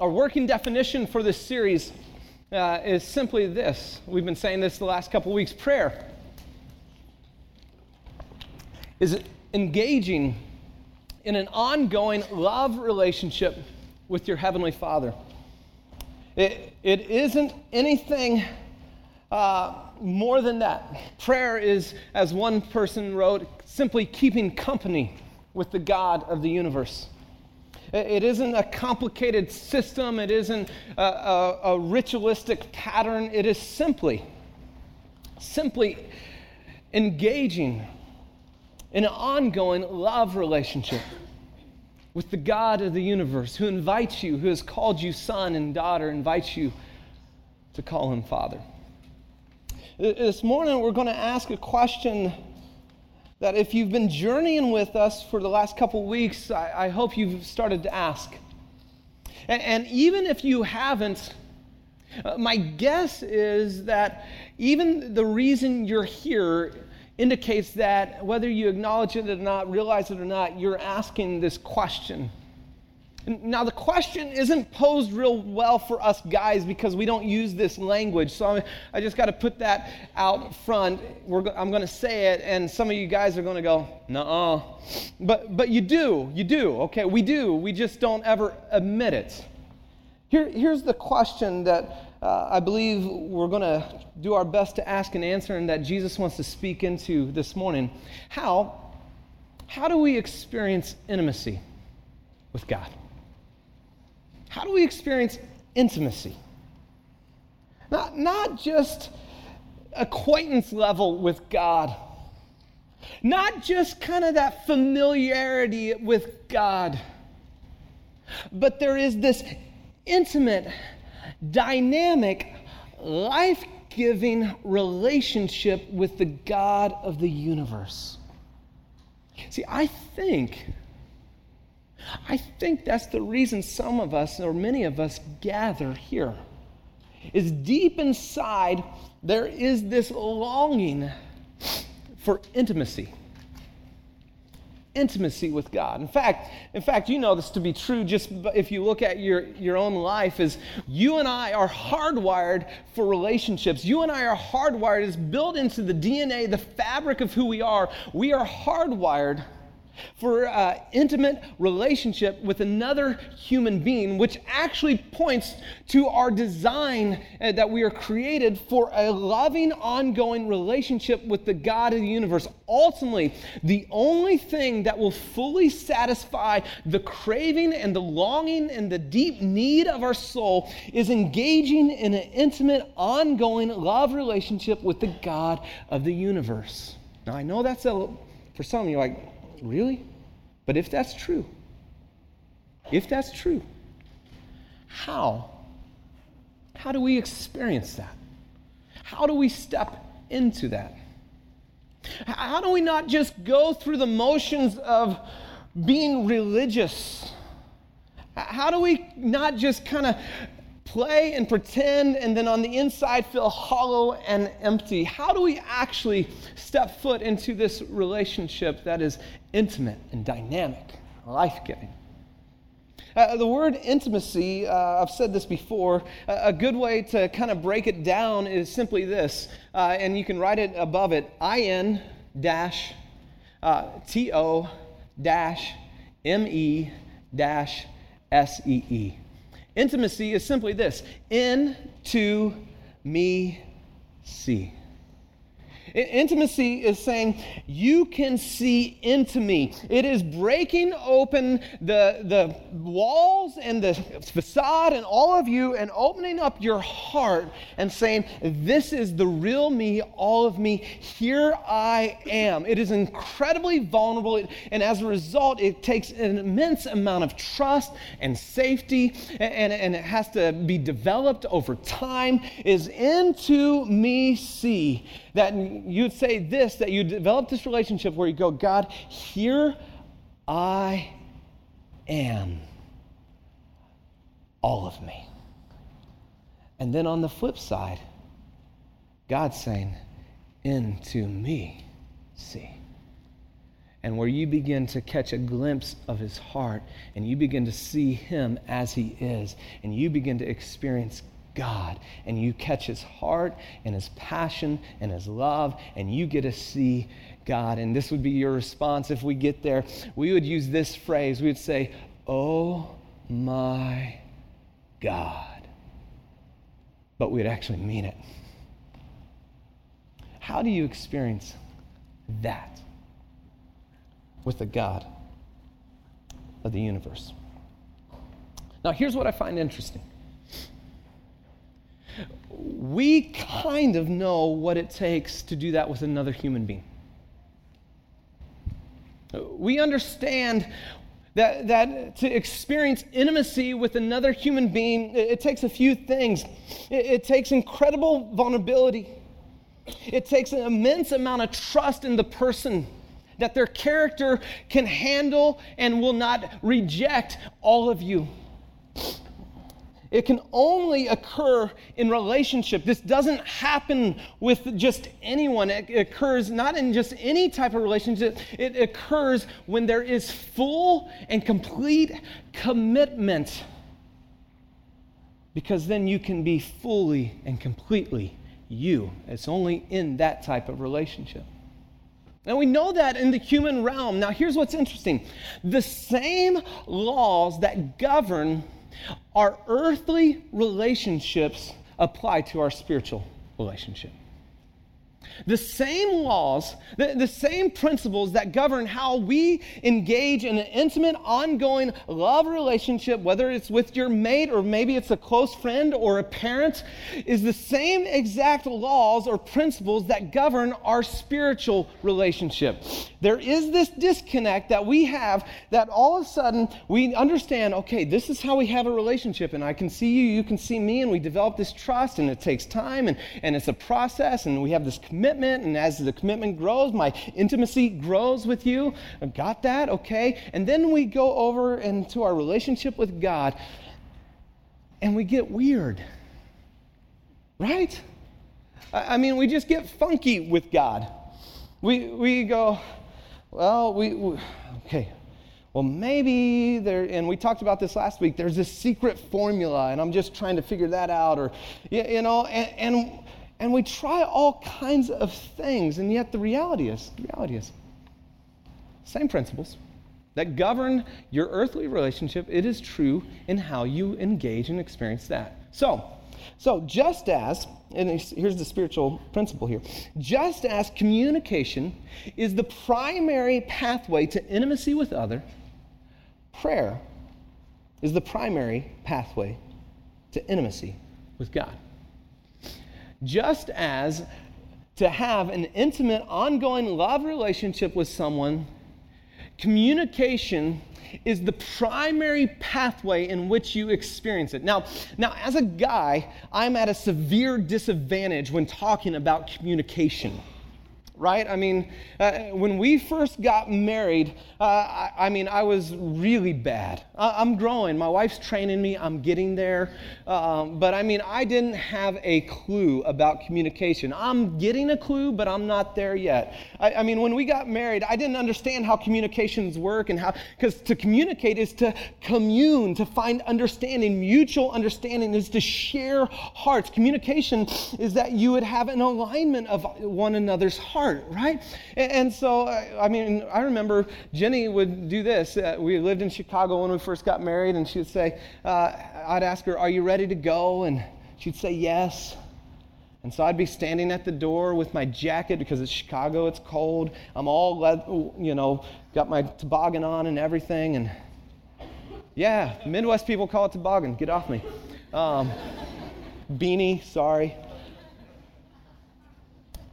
our working definition for this series uh, is simply this. We've been saying this the last couple weeks prayer is engaging in an ongoing love relationship with your Heavenly Father. It, it isn't anything uh, more than that. Prayer is, as one person wrote, simply keeping company with the God of the universe. It isn't a complicated system, it isn't a, a, a ritualistic pattern. It is simply, simply engaging in an ongoing love relationship with the God of the universe who invites you, who has called you son and daughter, invites you to call him father. This morning, we're going to ask a question that if you've been journeying with us for the last couple weeks, I, I hope you've started to ask. And, and even if you haven't, uh, my guess is that even the reason you're here indicates that whether you acknowledge it or not, realize it or not, you're asking this question. Now, the question isn't posed real well for us guys because we don't use this language. So I just got to put that out front. I'm going to say it, and some of you guys are going to go, "Nuh-uh," but but you do, you do. Okay, we do. We just don't ever admit it. Here, here's the question that uh, I believe we're going to do our best to ask and answer, and that Jesus wants to speak into this morning. How? How do we experience intimacy with God? How do we experience intimacy? Not, not just acquaintance level with God, not just kind of that familiarity with God, but there is this intimate, dynamic, life giving relationship with the God of the universe. See, I think I think that's the reason some of us, or many of us, gather here. Is deep inside, there is this longing for intimacy. Intimacy with God. In fact, in fact, you know this to be true just if you look at your, your own life, is you and I are hardwired for relationships. You and I are hardwired, is built into the DNA, the fabric of who we are. We are hardwired for uh, intimate relationship with another human being, which actually points to our design uh, that we are created for a loving, ongoing relationship with the God of the universe. Ultimately, the only thing that will fully satisfy the craving and the longing and the deep need of our soul is engaging in an intimate, ongoing love relationship with the God of the universe. Now, I know that's a, for some of you, like, Really? But if that's true, if that's true, how? How do we experience that? How do we step into that? How do we not just go through the motions of being religious? How do we not just kind of play and pretend and then on the inside feel hollow and empty? How do we actually step foot into this relationship that is intimate and dynamic, life giving? Uh, the word intimacy, uh, I've said this before, uh, a good way to kind of break it down is simply this, uh, and you can write it above it I-N dash uh, T-O dash M-E dash S-E-E. Intimacy is simply this in to me see. Intimacy is saying, You can see into me. It is breaking open the, the walls and the facade and all of you and opening up your heart and saying, This is the real me, all of me. Here I am. It is incredibly vulnerable. And as a result, it takes an immense amount of trust and safety, and, and it has to be developed over time. Is into me see that you'd say this, that you develop this relationship where you go, God, here I am, all of me. And then on the flip side, God's saying, into me, see. and where you begin to catch a glimpse of his heart and you begin to see him as he is and you begin to experience God and you catch his heart and his passion and his love and you get to see God. And this would be your response if we get there. We would use this phrase. We would say, Oh my God. But we'd actually mean it. How do you experience that with the God of the universe? Now, here's what I find interesting. We kind of know what it takes to do that with another human being. We understand that, that to experience intimacy with another human being, it, it takes a few things. It, it takes incredible vulnerability, it takes an immense amount of trust in the person that their character can handle and will not reject all of you. It can only occur in relationship. This doesn't happen with just anyone. It occurs not in just any type of relationship. It occurs when there is full and complete commitment. Because then you can be fully and completely you. It's only in that type of relationship. Now we know that in the human realm. Now here's what's interesting the same laws that govern our earthly relationships apply to our spiritual relationship. The same laws, the, the, same principles that govern how we engage in an intimate, ongoing love relationship, whether it's with your mate or maybe it's a close friend or a parent, is the same exact laws or principles that govern our spiritual relationship. There is this disconnect that we have that all of a sudden we understand okay, this is how we have a relationship, and I can see you, you can see me, and we develop this trust, and it takes time, and, and it's a process, and we have this commitment and as the commitment grows, my intimacy grows with you. I've got that, okay? And then we go over into our relationship with God, and we get weird, right? I mean, we just get funky with God. We, we go, well, we, we okay, well, maybe there, and we talked about this last week, there's this secret formula, and I'm just trying to figure that out, or, you know, and, and and we try all kinds of things, and yet the reality is, the reality is, same principles that govern your earthly relationship, it is true in how you engage and experience that. So, so just as, and here's the spiritual principle here, just as communication is the primary pathway to intimacy with other, prayer is the primary pathway to intimacy with God just as to have an intimate, ongoing love relationship with someone, communication is the primary pathway in which you experience it. Now, now as a guy, I'm at a severe disadvantage when talking about communication right? I mean, uh, when we first got married, uh, I, I, mean, I was really bad. I, am growing. My wife's training me. I'm getting there. Um, but I mean, I didn't have a clue about communication. I'm getting a clue, but I'm not there yet. I, I mean, when we got married, I didn't understand how communications work and how, because to communicate is to commune, to find understanding. Mutual understanding is to share hearts. Communication is that you would have an alignment of one another's hearts heart, right? And, so, I mean, I remember Jenny would do this. Uh, we lived in Chicago when we first got married, and she would say, uh, I'd ask her, Are you ready to go? And she'd say, Yes. And so I'd be standing at the door with my jacket because it's Chicago, it's cold. I'm all, you know, got my toboggan on and everything. And yeah, Midwest people call it toboggan. Get off me. Um, beanie, sorry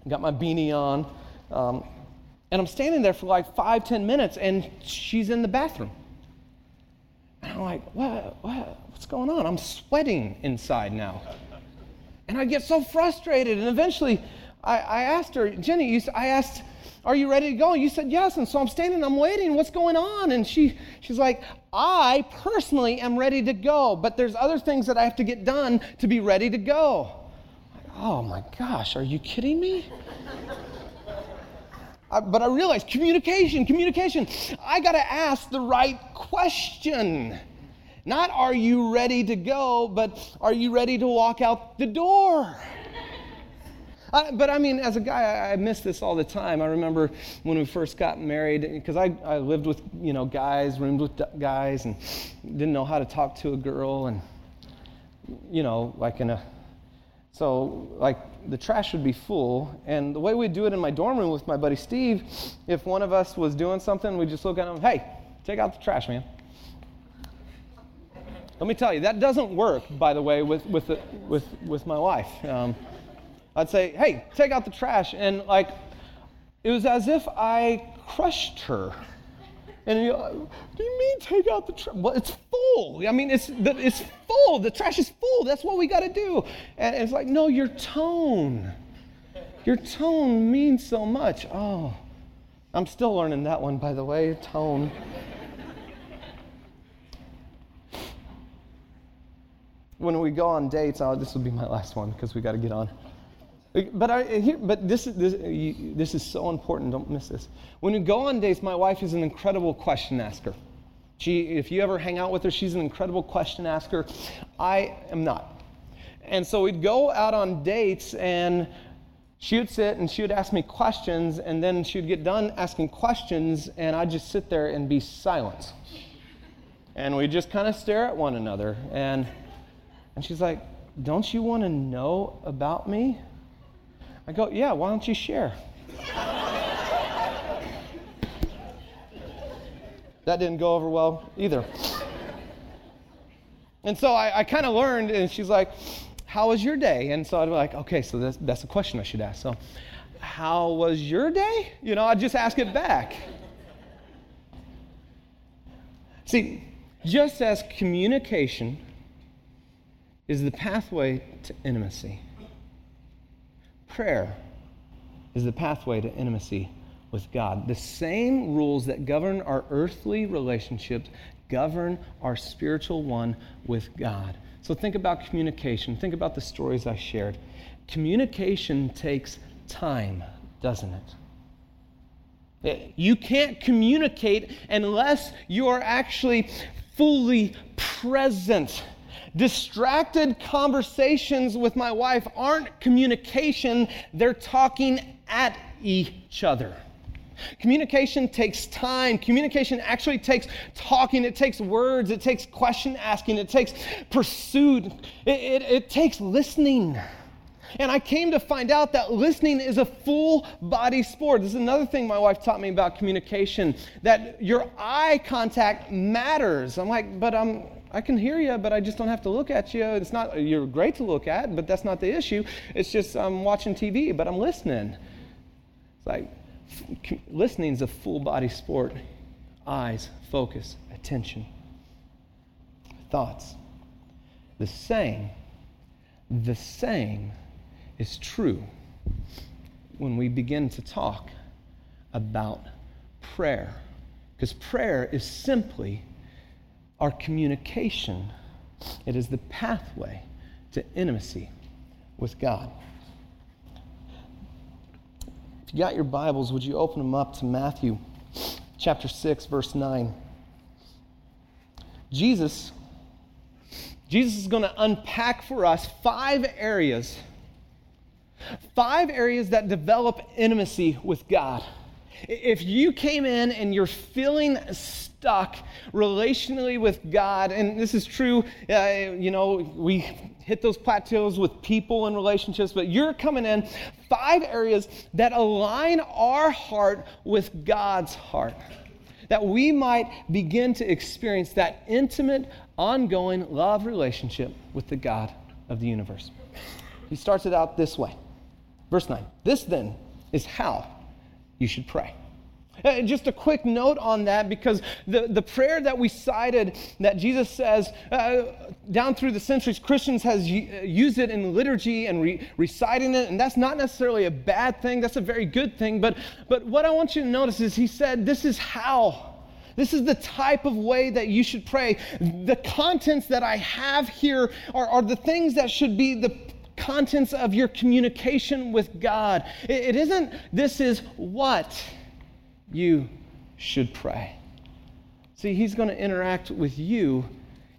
got my beanie on. Um, and I'm standing there for like five, ten minutes, and she's in the bathroom. And I'm like, what, what, what's going on? I'm sweating inside now. And I get so frustrated. And eventually, I, I asked her, Jenny, you, I asked, are you ready to go? And you said yes. And so I'm standing, I'm waiting. What's going on? And she, she's like, I personally am ready to go, but there's other things that I have to get done to be ready to go. Oh my gosh, are you kidding me? I, but I realized communication, communication. I got to ask the right question. Not are you ready to go, but are you ready to walk out the door? But I mean, as a guy, I, I, miss this all the time. I remember when we first got married, because I, I lived with, you know, guys, roomed with guys, and didn't know how to talk to a girl, and, you know, like in a, so like the trash would be full, and the way we'd do it in my dorm room with my buddy Steve, if one of us was doing something, we'd just look at him, hey, take out the trash, man. Let me tell you, that doesn't work, by the way, with, with, the, with, with my wife. Um, I'd say, hey, take out the trash. And like, it was as if I crushed her. And you know, do you mean take out the trash? Well, it's full. I mean, it's, it's full. The trash is full. That's what we got to do. And it's like, no, your tone. Your tone means so much. Oh, I'm still learning that one, by the way, tone. when we go on dates, oh, this will be my last one because we got to get on. But, I, uh, here, but this, is, this, uh, this is so important. Don't miss this. When we go on dates, my wife is an incredible question asker. She, if you ever hang out with her, she's an incredible question asker. I am not. And so we'd go out on dates, and she would sit and she would ask me questions, and then she would get done asking questions, and I'd just sit there and be silent. And we'd just kind of stare at one another. And, and she's like, Don't you want to know about me? I go, Yeah, why don't you share? that didn't go over well either. And so I, I kind of learned, and she's like, How was your day? And so I'd be like, Okay, so that's, that's a question I should ask. So, how was your day? You know, I'd just ask it back. See, just as communication is the pathway to intimacy, prayer is the pathway to intimacy with God. The same rules that govern our earthly relationships govern our spiritual one with God. So think about communication. Think about the stories I shared. Communication takes time, doesn't it? Eh, you can't communicate unless you are actually fully present Distracted conversations with my wife aren't communication, they're talking at each other. Communication takes time. Communication actually takes talking. It takes words. It takes question asking. It takes pursuit. It, it, it, takes listening. And I came to find out that listening is a full body sport. This is another thing my wife taught me about communication that your eye contact matters. I'm like, but I'm I can hear you, but I just don't have to look at you. It's not, you're great to look at, but that's not the issue. It's just I'm watching TV, but I'm listening. It's like listening is a full body sport eyes, focus, attention, thoughts. The same, the same is true when we begin to talk about prayer. Because prayer is simply our communication. It is the pathway to intimacy with God. If you got your Bibles, would you open them up to Matthew chapter 6, verse 9? Jesus, Jesus is going to unpack for us five areas, five areas that develop intimacy with God. If you came in and you're feeling stuck relationally with God, and this is true, uh, you know, we hit those plateaus with people and relationships, but you're coming in five areas that align our heart with God's heart. That we might begin to experience that intimate, ongoing love relationship with the God of the universe. He starts it out this way. Verse 9. This then is how you should pray. Uh, just a quick note on that because the, the prayer that we cited that Jesus says uh, down through the centuries, Christians has uh, used it in liturgy and re- reciting it, and that's not necessarily a bad thing. That's a very good thing. But, but what I want you to notice is he said, This is how. This is the type of way that you should pray. The contents that I have here are, are the things that should be the contents of your communication with God. It, isn't, this is what. you should pray. See, He's going to interact with you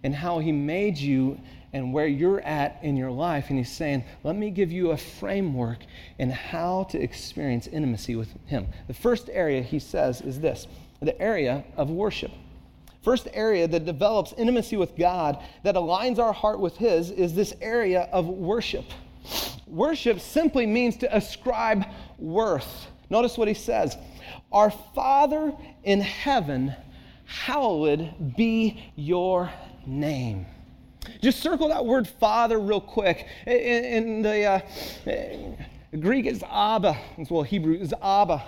and how He made you and where you're at in your life. And He's saying, Let me give you a framework in how to experience intimacy with Him. The first area He says is this the area of worship. First area that develops intimacy with God, that aligns our heart with His, is this area of worship. Worship simply means to ascribe worth. Notice what he says Our Father in heaven, hallowed be your name. Just circle that word Father real quick. In, in the uh, Greek, it's Abba. Well, Hebrew is Abba.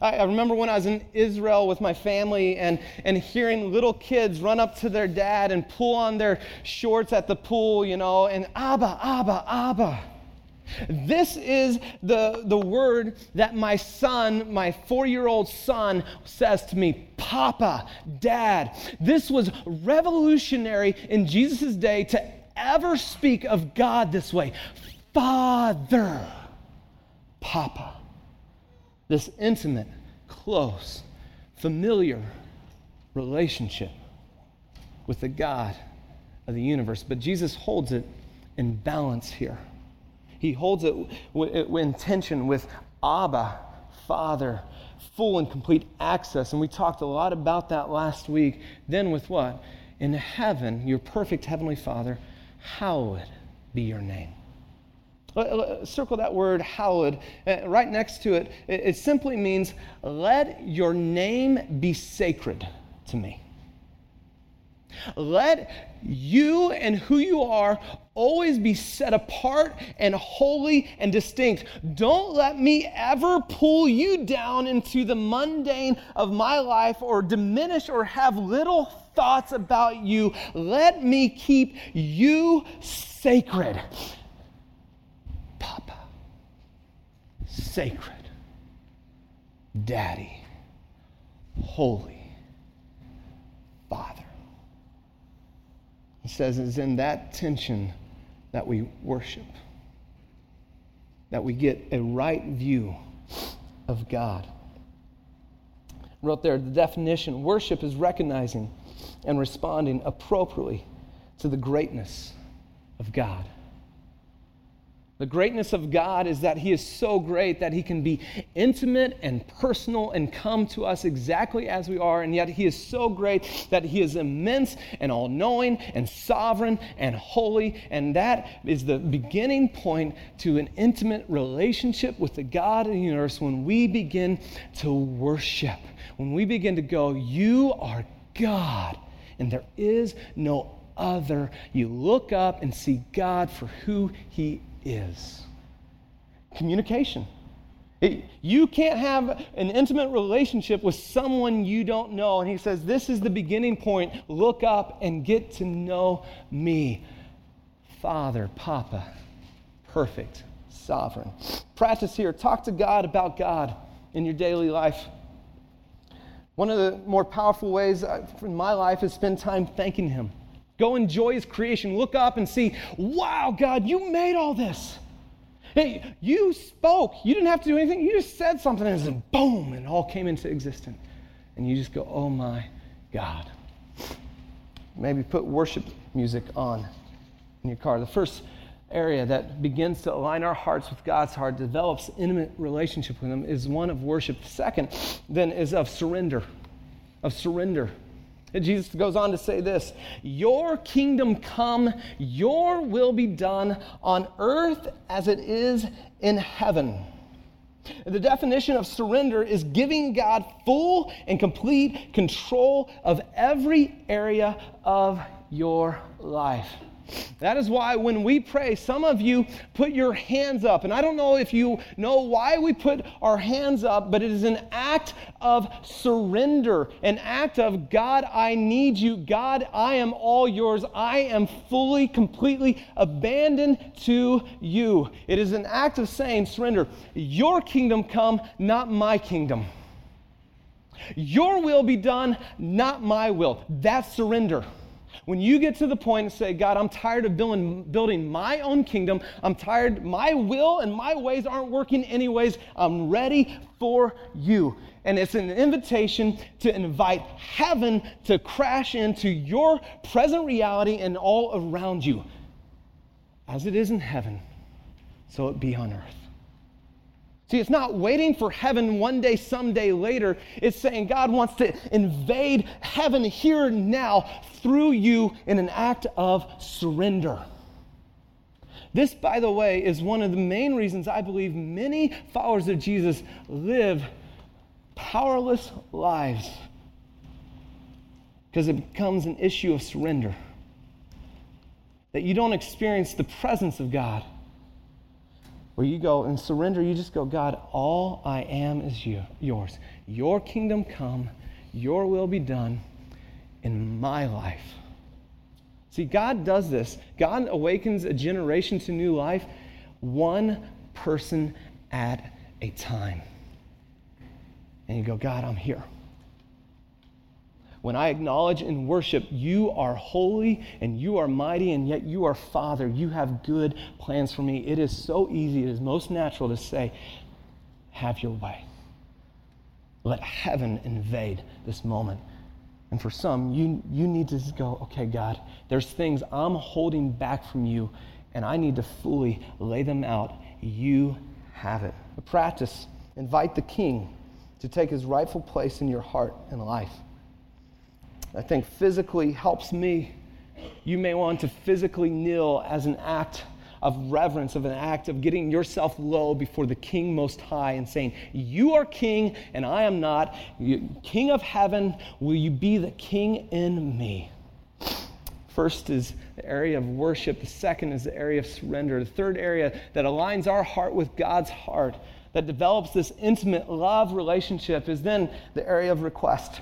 I, I remember when I was in Israel with my family and, and hearing little kids run up to their dad and pull on their shorts at the pool, you know, and Abba, Abba, Abba. This is the, the word that my son, my four year old son, says to me Papa, Dad. This was revolutionary in Jesus' day to ever speak of God this way Father, Papa this intimate, close, familiar relationship with the God of the universe. But Jesus holds it in balance here. He holds it in tension with Abba, Father, full and complete access. And we talked a lot about that last week. Then, with what? In heaven, your perfect heavenly Father, hallowed be your name. Circle that word hallowed. Uh, right next to it, it simply means let your name be sacred to me. Let you and who you are always be set apart and holy and distinct. Don't let me ever pull you down into the mundane of my life or diminish or have little thoughts about you. Let me keep you sacred. Papa, sacred, Daddy, holy Father. He says it's in that tension that we worship, that we get a right view of God. wrote there the definition worship is recognizing and responding appropriately to the greatness of God. The greatness of God is that He is so great that He can be intimate and personal and come to us exactly as we are. And yet He is so great that He is immense and all knowing and sovereign and holy. And that is the beginning point to an intimate relationship with the God of the universe when we begin to worship. When we begin to go, You are God, and there is no other. You look up and see God for who He is communication. It, you can't have an intimate relationship with someone you don't know. And he says, This is the beginning point. Look up and get to know me. Father, Papa, perfect, sovereign. Practice here. Talk to God about God in your daily life. One of the more powerful ways uh, in my life is spend time thanking Him. Go enjoy his creation. Look up and see, wow, God, you made all this. Hey, you spoke. You didn't have to do anything. You just said something and then boom, and it all came into existence. And you just go, oh my God. Maybe put worship music on in your car. The first area that begins to align our hearts with God's heart, develops intimate relationship with Him, is one of worship. The second, then, is of surrender. Of surrender. Jesus goes on to say this Your kingdom come, your will be done on earth as it is in heaven. The definition of surrender is giving God full and complete control of every area of your life. That is why when we pray, some of you put your hands up. And I don't know if you know why we put our hands up, but it is an act of surrender, an act of God, I need you. God, I am all yours. I am fully, completely abandoned to you. It is an act of saying, surrender, your kingdom come, not my kingdom. Your will be done, not my will. That's surrender. When you get to the point and say, God, I'm tired of building, building my own kingdom, I'm tired, my will and my ways aren't working anyways, I'm ready for you. And it's an invitation to invite heaven to crash into your present reality and all around you. As it is in heaven, so it be on earth. See, it's not waiting for heaven one day, someday later. It's saying God wants to invade heaven here now through you in an act of surrender. This, by the way, is one of the main reasons I believe many followers of Jesus live powerless lives because it becomes an issue of surrender. That you don't experience the presence of God where you go and surrender, you just go, God, all I am is you, yours. Your kingdom come, your will be done in my life. See, God does this. God awakens a generation to new life, one person at a time. And you go, God, I'm here when I acknowledge and worship, you are holy and you are mighty, and yet you are Father. You have good plans for me. It is so easy, it is most natural to say, Have your way. Let heaven invade this moment. And for some, you, you need to go, okay, God, there's things I'm holding back from you, and I need to fully lay them out. You have it. Practice. Invite the King to take his rightful place in your heart and life. I think physically helps me. You may want to physically kneel as an act of reverence, of an act of getting yourself low before the King Most High and saying, You are King and I am not. king of heaven, will you be the King in me? First is the area of worship. The second is the area of surrender. The third area that aligns our heart with God's heart, that develops this intimate love relationship, is then the area of request.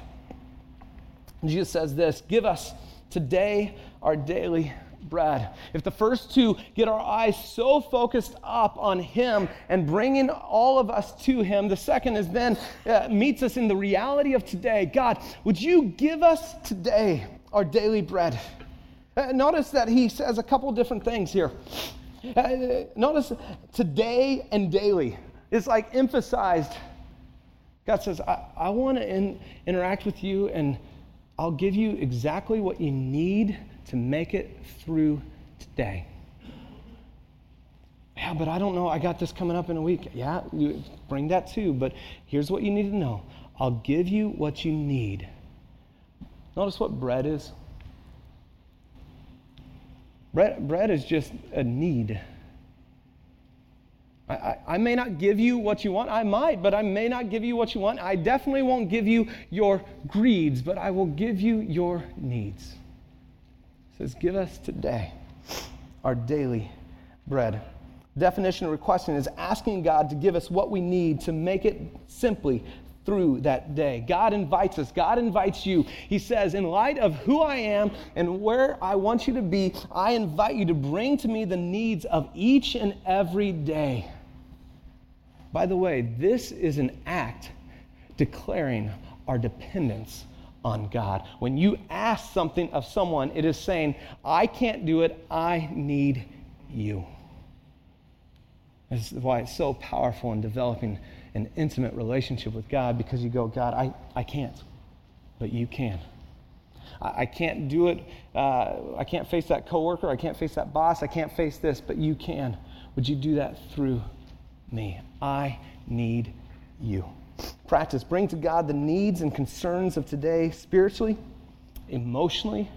Jesus says this Give us today our daily bread. If the first two get our eyes so focused up on Him and bringing all of us to Him, the second is then uh, meets us in the reality of today. God, would you give us today our daily bread? Uh, notice that He says a couple different things here. Uh, notice today and daily. It's like emphasized. God says, I, I want to in, interact with you and I'll give you exactly what you need to make it through today. Yeah, but I don't know. I got this coming up in a week. Yeah, you bring that too. But here's what you need to know I'll give you what you need. Notice what bread is. Bread, bread is just a need. I, I, may not give you what you want. I might, but I may not give you what you want. I definitely won't give you your greeds, but I will give you your needs. It says, Give us today our daily bread. Definition of requesting is asking God to give us what we need to make it simply through that day. God invites us, God invites you. He says, In light of who I am and where I want you to be, I invite you to bring to me the needs of each and every day. By the way, this is an act declaring our dependence on God. When you ask something of someone, it is saying, I can't do it, I need you. This is why it's so powerful in developing an intimate relationship with God because you go, God, I, I can't, but you can. I, I can't do it. Uh, I can't face that coworker. I can't face that boss. I can't face this, but you can. Would you do that through me. I need you. Practice. Bring to God the needs and concerns of today spiritually, emotionally.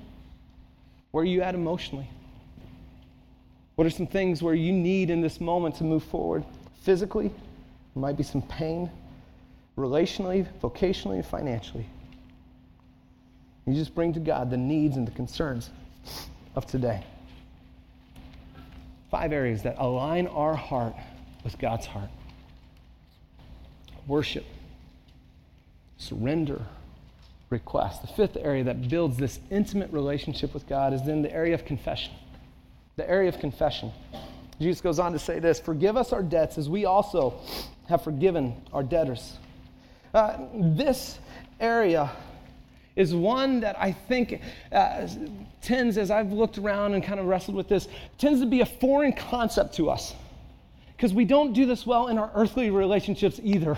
Where are you at emotionally? What are some things where you need in this moment to move forward? Physically, there might be some pain. Relationally, vocationally, financially. You just bring to God the needs and the concerns of today. Five areas that align our heart with God's heart. Worship, surrender, request. The fifth area that builds this intimate relationship with God is in the area of confession. The area of confession. Jesus goes on to say this Forgive us our debts as we also have forgiven our debtors. Uh, this area is one that I think uh, tends, as I've looked around and kind of wrestled with this, tends to be a foreign concept to us. Because we don't do this well in our earthly relationships either.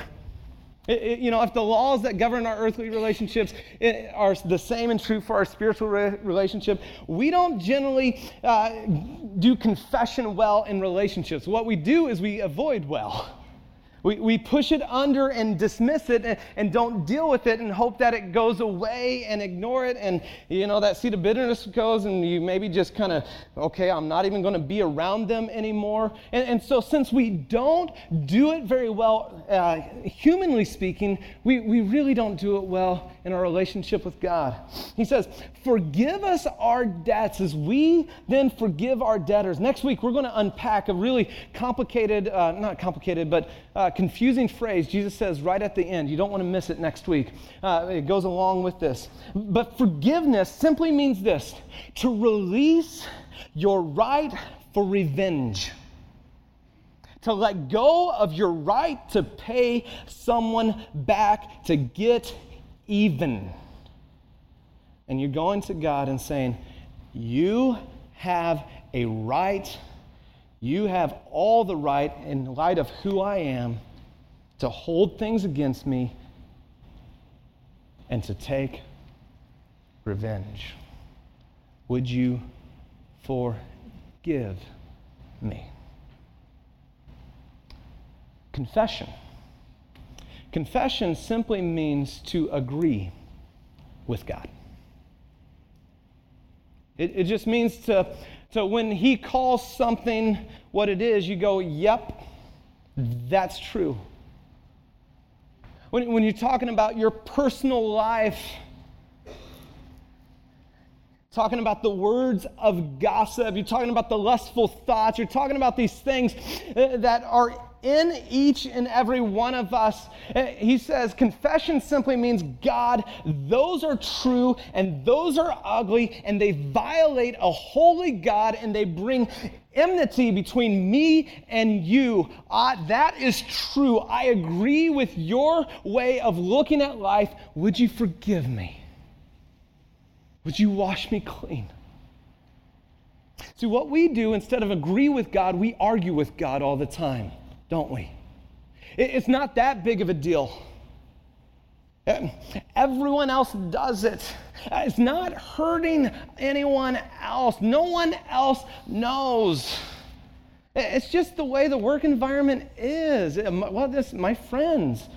It, it, you know, if the laws that govern our earthly relationships eh, are the same and true for our spiritual re- relationship, we don't generally uh, do confession well in relationships. What we do is we avoid well. We, we push it under and dismiss it and, and, don't deal with it and hope that it goes away and ignore it. And, you know, that seed of bitterness goes and you maybe just kind of, okay, I'm not even going to be around them anymore. And, and, so, since we don't do it very well, uh, humanly speaking, we, we really don't do it well in our relationship with God. He says, Forgive us our debts as we then forgive our debtors. Next week, we're going to unpack a really complicated, uh, not complicated, but uh, confusing phrase Jesus says right at the end. You don't want to miss it next week. Uh, it goes along with this. But forgiveness simply means this to release your right for revenge to let go of your right to pay someone back to get even. And you're going to God and saying, You have a right, you have all the right in light of who I am to hold things against me and to take revenge. Would you forgive me? Confession. Confession simply means to agree with God. It, it just means to, to, when He calls something what it is, you go, yep, that's true. When, when you're talking about your personal life, talking about the words of gossip, you're talking about the lustful thoughts, you're talking about these things uh, that are in each and every one of us. Uh, he says, confession simply means, God, those are true and those are ugly and they violate a holy God and they bring enmity between me and you. Uh, that is true. I agree with your way of looking at life. Would you forgive me? Would you wash me clean? See, what we do instead of agree with God, we argue with God all the time don't we? It's not that big of a deal. Everyone else does it. It's not hurting anyone else. No one else knows. It's just the way the work environment is. Well, this, my friends.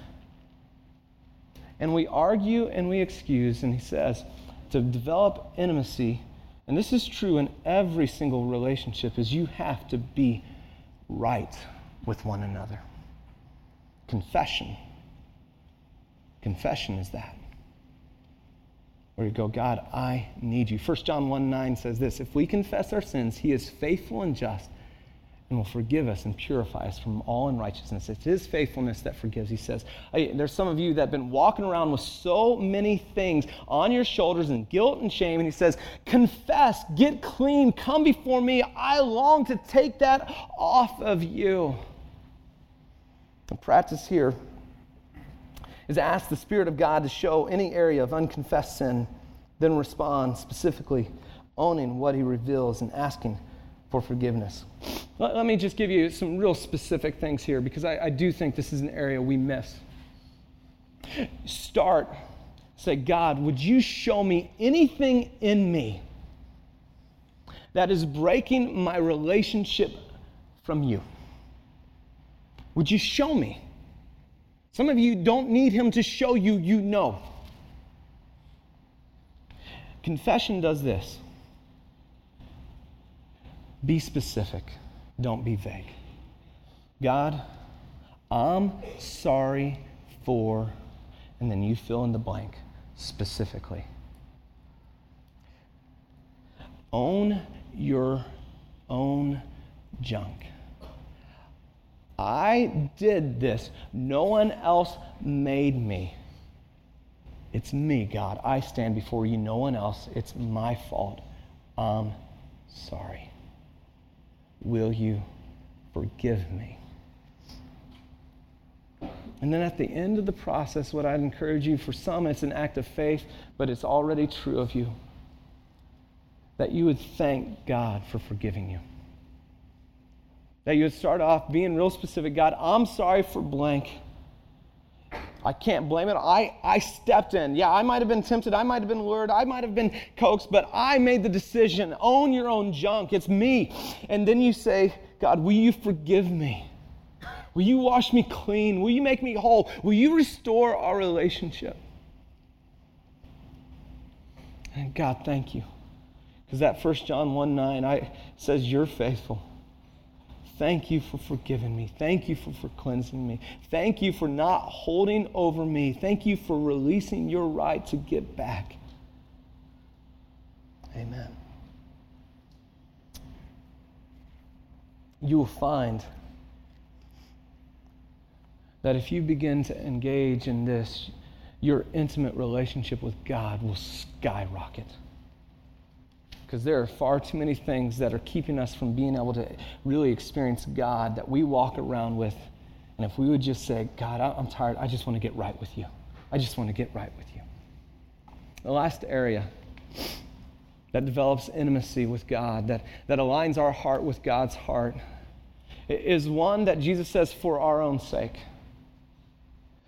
And we argue and we excuse, and he says to develop intimacy, and this is true in every single relationship, is you have to be right with one another. Confession. Confession is that. Where you go, God, I need you. 1 John 1 9 says this If we confess our sins, he is faithful and just and will forgive us and purify us from all unrighteousness. It's His faithfulness that forgives. He says, There's some of you that have been walking around with so many things on your shoulders and guilt and shame. And He says, Confess, get clean, come before me. I long to take that off of you. The practice here is ask the Spirit of God to show any area of unconfessed sin, then respond specifically, owning what He reveals and asking for forgiveness. Let, let me just give you some real specific things here because I, I do think this is an area we miss. Start, say, God, would you show me anything in me that is breaking my relationship from you? Would you show me? Some of you don't need him to show you, you know. Confession does this be specific, don't be vague. God, I'm sorry for, and then you fill in the blank specifically. Own your own junk. I did this. No one else made me. It's me, God. I stand before you, no one else. It's my fault. I'm sorry. Will you forgive me? And then at the end of the process, what I'd encourage you for some, it's an act of faith, but it's already true of you that you would thank God for forgiving you. That you would start off being real specific God, I'm sorry for blank. I can't blame it. I, I stepped in. Yeah, I might have been tempted. I might have been lured. I might have been coaxed, but I made the decision. Own your own junk. It's me. And then you say, God, will you forgive me? Will you wash me clean? Will you make me whole? Will you restore our relationship? And God, thank you. Because that First John 1 9 I, says, You're faithful. Thank you for forgiving me. Thank you for, for cleansing me. Thank you for not holding over me. Thank you for releasing your right to get back. Amen. You will find that if you begin to engage in this, your intimate relationship with God will skyrocket because there are far too many things that are keeping us from being able to really experience God that we walk around with. And if we would just say, God, I'm tired, I just want to get right with you. I just want to get right with you. The last area that develops intimacy with God, that, that aligns our heart with God's heart, is one that Jesus says for our own sake.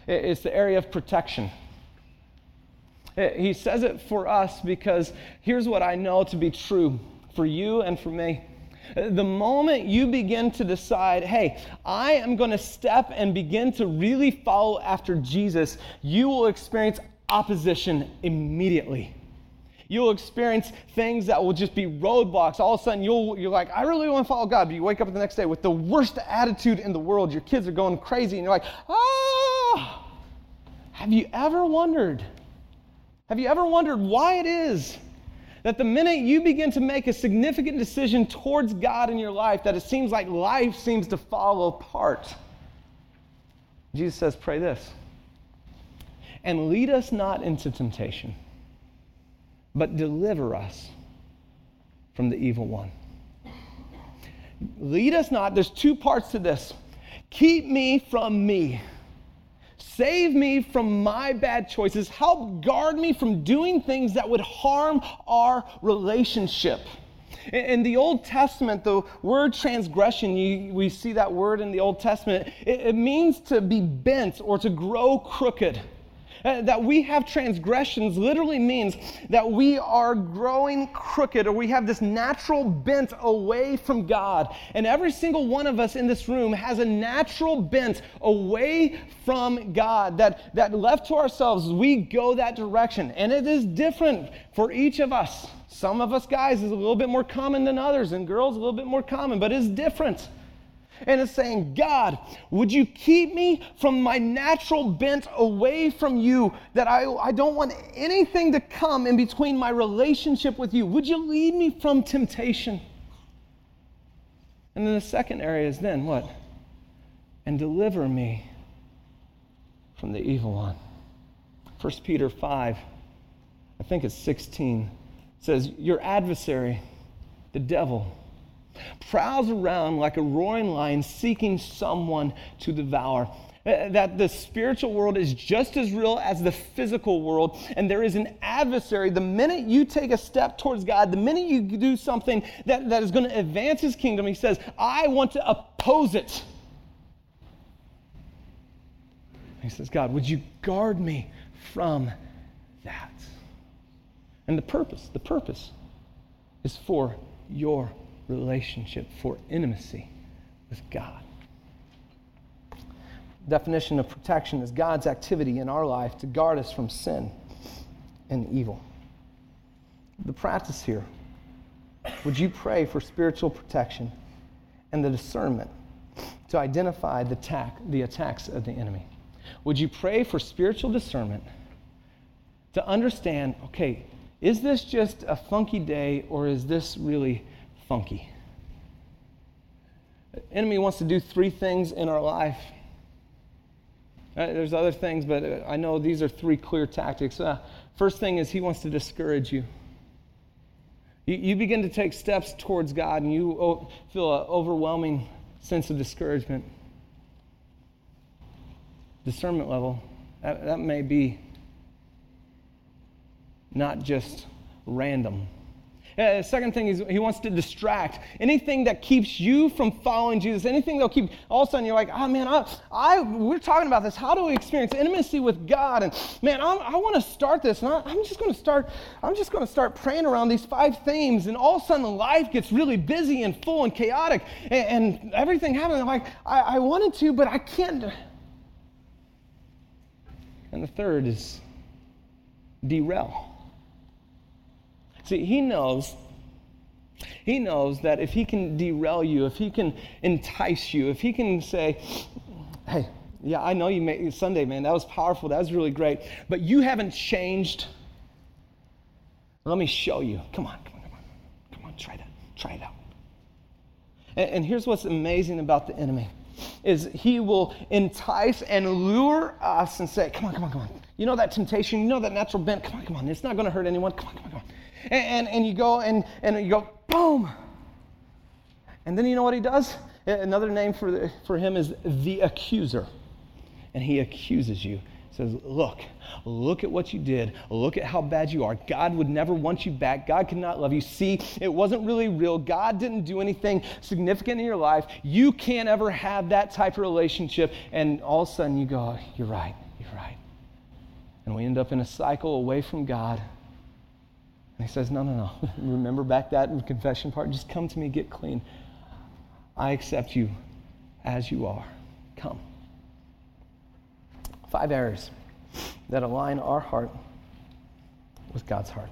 It's the area of protection. He says it for us because here's what I know to be true for you and for me. The moment you begin to decide, hey, I am going to step and begin to really follow after Jesus, you will experience opposition immediately. You'll experience things that will just be roadblocks. All of a sudden, you'll, you're like, I really want to follow God. But you wake up the next day with the worst attitude in the world. Your kids are going crazy, and you're like, ah. Have you ever wondered have you ever wondered why it is that the minute you begin to make a significant decision towards God in your life, that it seems like life seems to fall apart? Jesus says, Pray this. And lead us not into temptation, but deliver us from the evil one. Lead us not, there's two parts to this. Keep me from me. Save me from my bad choices. Help guard me from doing things that would harm our relationship. In the Old Testament, the word transgression, you, we see that word in the Old Testament, it, it means to be bent or to grow crooked. Uh, that we have transgressions literally means that we are growing crooked or we have this natural bent away from God. And every single one of us in this room has a natural bent away from God that, that left to ourselves, we go that direction. And it is different for each of us. Some of us guys is a little bit more common than others, and girls a little bit more common, but it's different and is saying, God, would you keep me from my natural bent away from you, that I, I don't want anything to come in between my relationship with you? Would you lead me from temptation? And then the second area is then what? And deliver me from the evil one. 1 Peter 5, I think it's 16, says, Your adversary, the devil, prowls around like a roaring lion seeking someone to devour. Uh, that the spiritual world is just as real as the physical world, and there is an adversary. The minute you take a step towards God, the minute you do something that, that is going to advance His kingdom, He says, I want to oppose it. He says, God, would you guard me from that? And the purpose, the purpose is for your relationship, for intimacy with God. Definition of protection is God's activity in our life to guard us from sin and evil. The practice here would you pray for spiritual protection and the discernment to identify the, attack, the attacks of the enemy? Would you pray for spiritual discernment to understand okay, is this just a funky day or is this really funky. The enemy wants to do three things in our life. Uh, there's other things, but uh, I know these are three clear tactics. Uh, first thing is he wants to discourage you. you. You begin to take steps towards God and you feel an overwhelming sense of discouragement. discernment level, that, that may be not just random. Uh, second thing is he wants to distract. Anything that keeps you from following Jesus, anything that'll keep, all of a sudden you're like, oh man, I, I we're talking about this. How do we experience intimacy with God? And man, I'm, i want to start this. And I, am just going to start, I'm just going to start praying around these five themes. And all of a sudden life gets really busy and full and chaotic and, and everything happens. I'm like, I, I wanted to, but I can't. And the third is derail. See, he knows. He knows that if he can derail you, if he can entice you, if he can say, hey, yeah, I know you made Sunday, man. That was powerful. That was really great. But you haven't changed. Let me show you. Come on, come on, come on. Come on, try that. Try it out. And, and here's what's amazing about the enemy is he will entice and lure us and say, come on, come on, come on. You know that temptation, you know that natural bent. Come on, come on. It's not going to hurt anyone. Come on, come on, come on. And, and, you go and, and you go, boom. And then you know what he does? Another name for, the, for him is the accuser. And he accuses you. Says, look, look at what you did. Look at how bad you are. God would never want you back. God cannot love you. See, it wasn't really real. God didn't do anything significant in your life. You can't ever have that type of relationship. And all of a sudden you go, you're right, you're right. And we end up in a cycle away from God and he says, No, no, no. Remember back that confession part? Just come to me, get clean. I accept you as you are. Come. Five areas that align our heart with God's heart.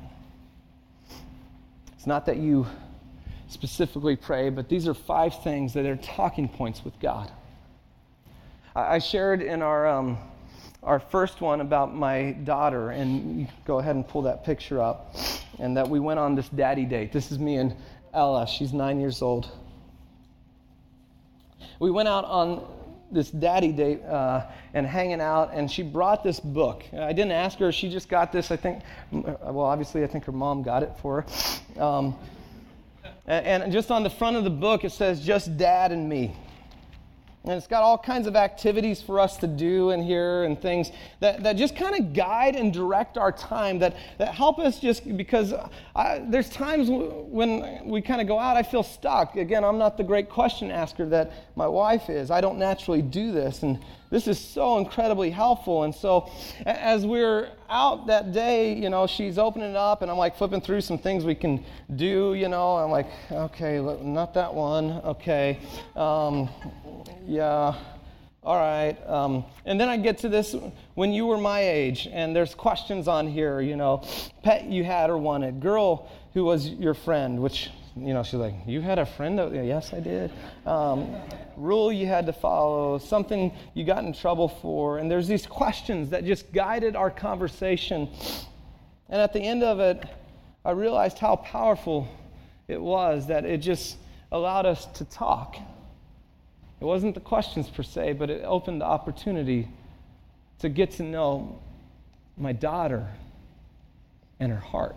It's not that you specifically pray, but these are five things that are talking points with God. I shared in our, um, our first one about my daughter, and go ahead and pull that picture up and that we went on this daddy date. This is me and Ella. She's nine years old. We went out on this daddy date uh, and hanging out, and she brought this book. I didn't ask her; she just got this. I think, well, obviously, I think her mom got it for her. Um, and just on the front of the book, it says, "Just Dad and Me." And it's got all kinds of activities for us to do in here and things that, that just kind of guide and direct our time, that, that help us just because I, there's times when we kind of go out, I feel stuck. Again, I'm not the great question asker that my wife is. I don't naturally do this. And this is so incredibly helpful. And so as we're out that day, you know, she's opening it up and I'm like flipping through some things we can do, you know. I'm like, okay, not that one. Okay. Um, yeah. All right. Um, and then I get to this when you were my age, and there's questions on here, you know, pet you had or wanted, girl who was your friend, which you know, she's like, You had a friend? That, yes, I did. Um, rule you had to follow, something you got in trouble for. And there's these questions that just guided our conversation. And at the end of it, I realized how powerful it was that it just allowed us to talk. It wasn't the questions per se, but it opened the opportunity to get to know my daughter and her heart.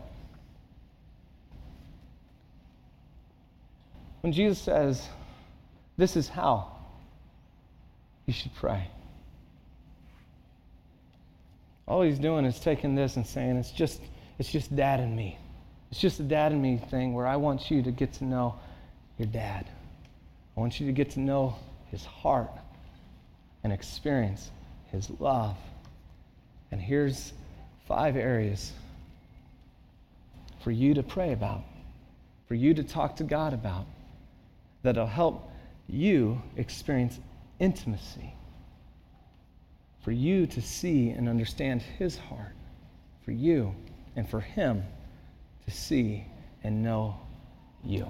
When Jesus says, This is how you should pray, all he's doing is taking this and saying, It's just, it's just dad and me. It's just a dad and me thing where I want you to get to know your dad. I want you to get to know his heart and experience his love. And here's five areas for you to pray about, for you to talk to God about that'll help you experience intimacy, for you to see and understand His heart, for you and for Him to see and know you.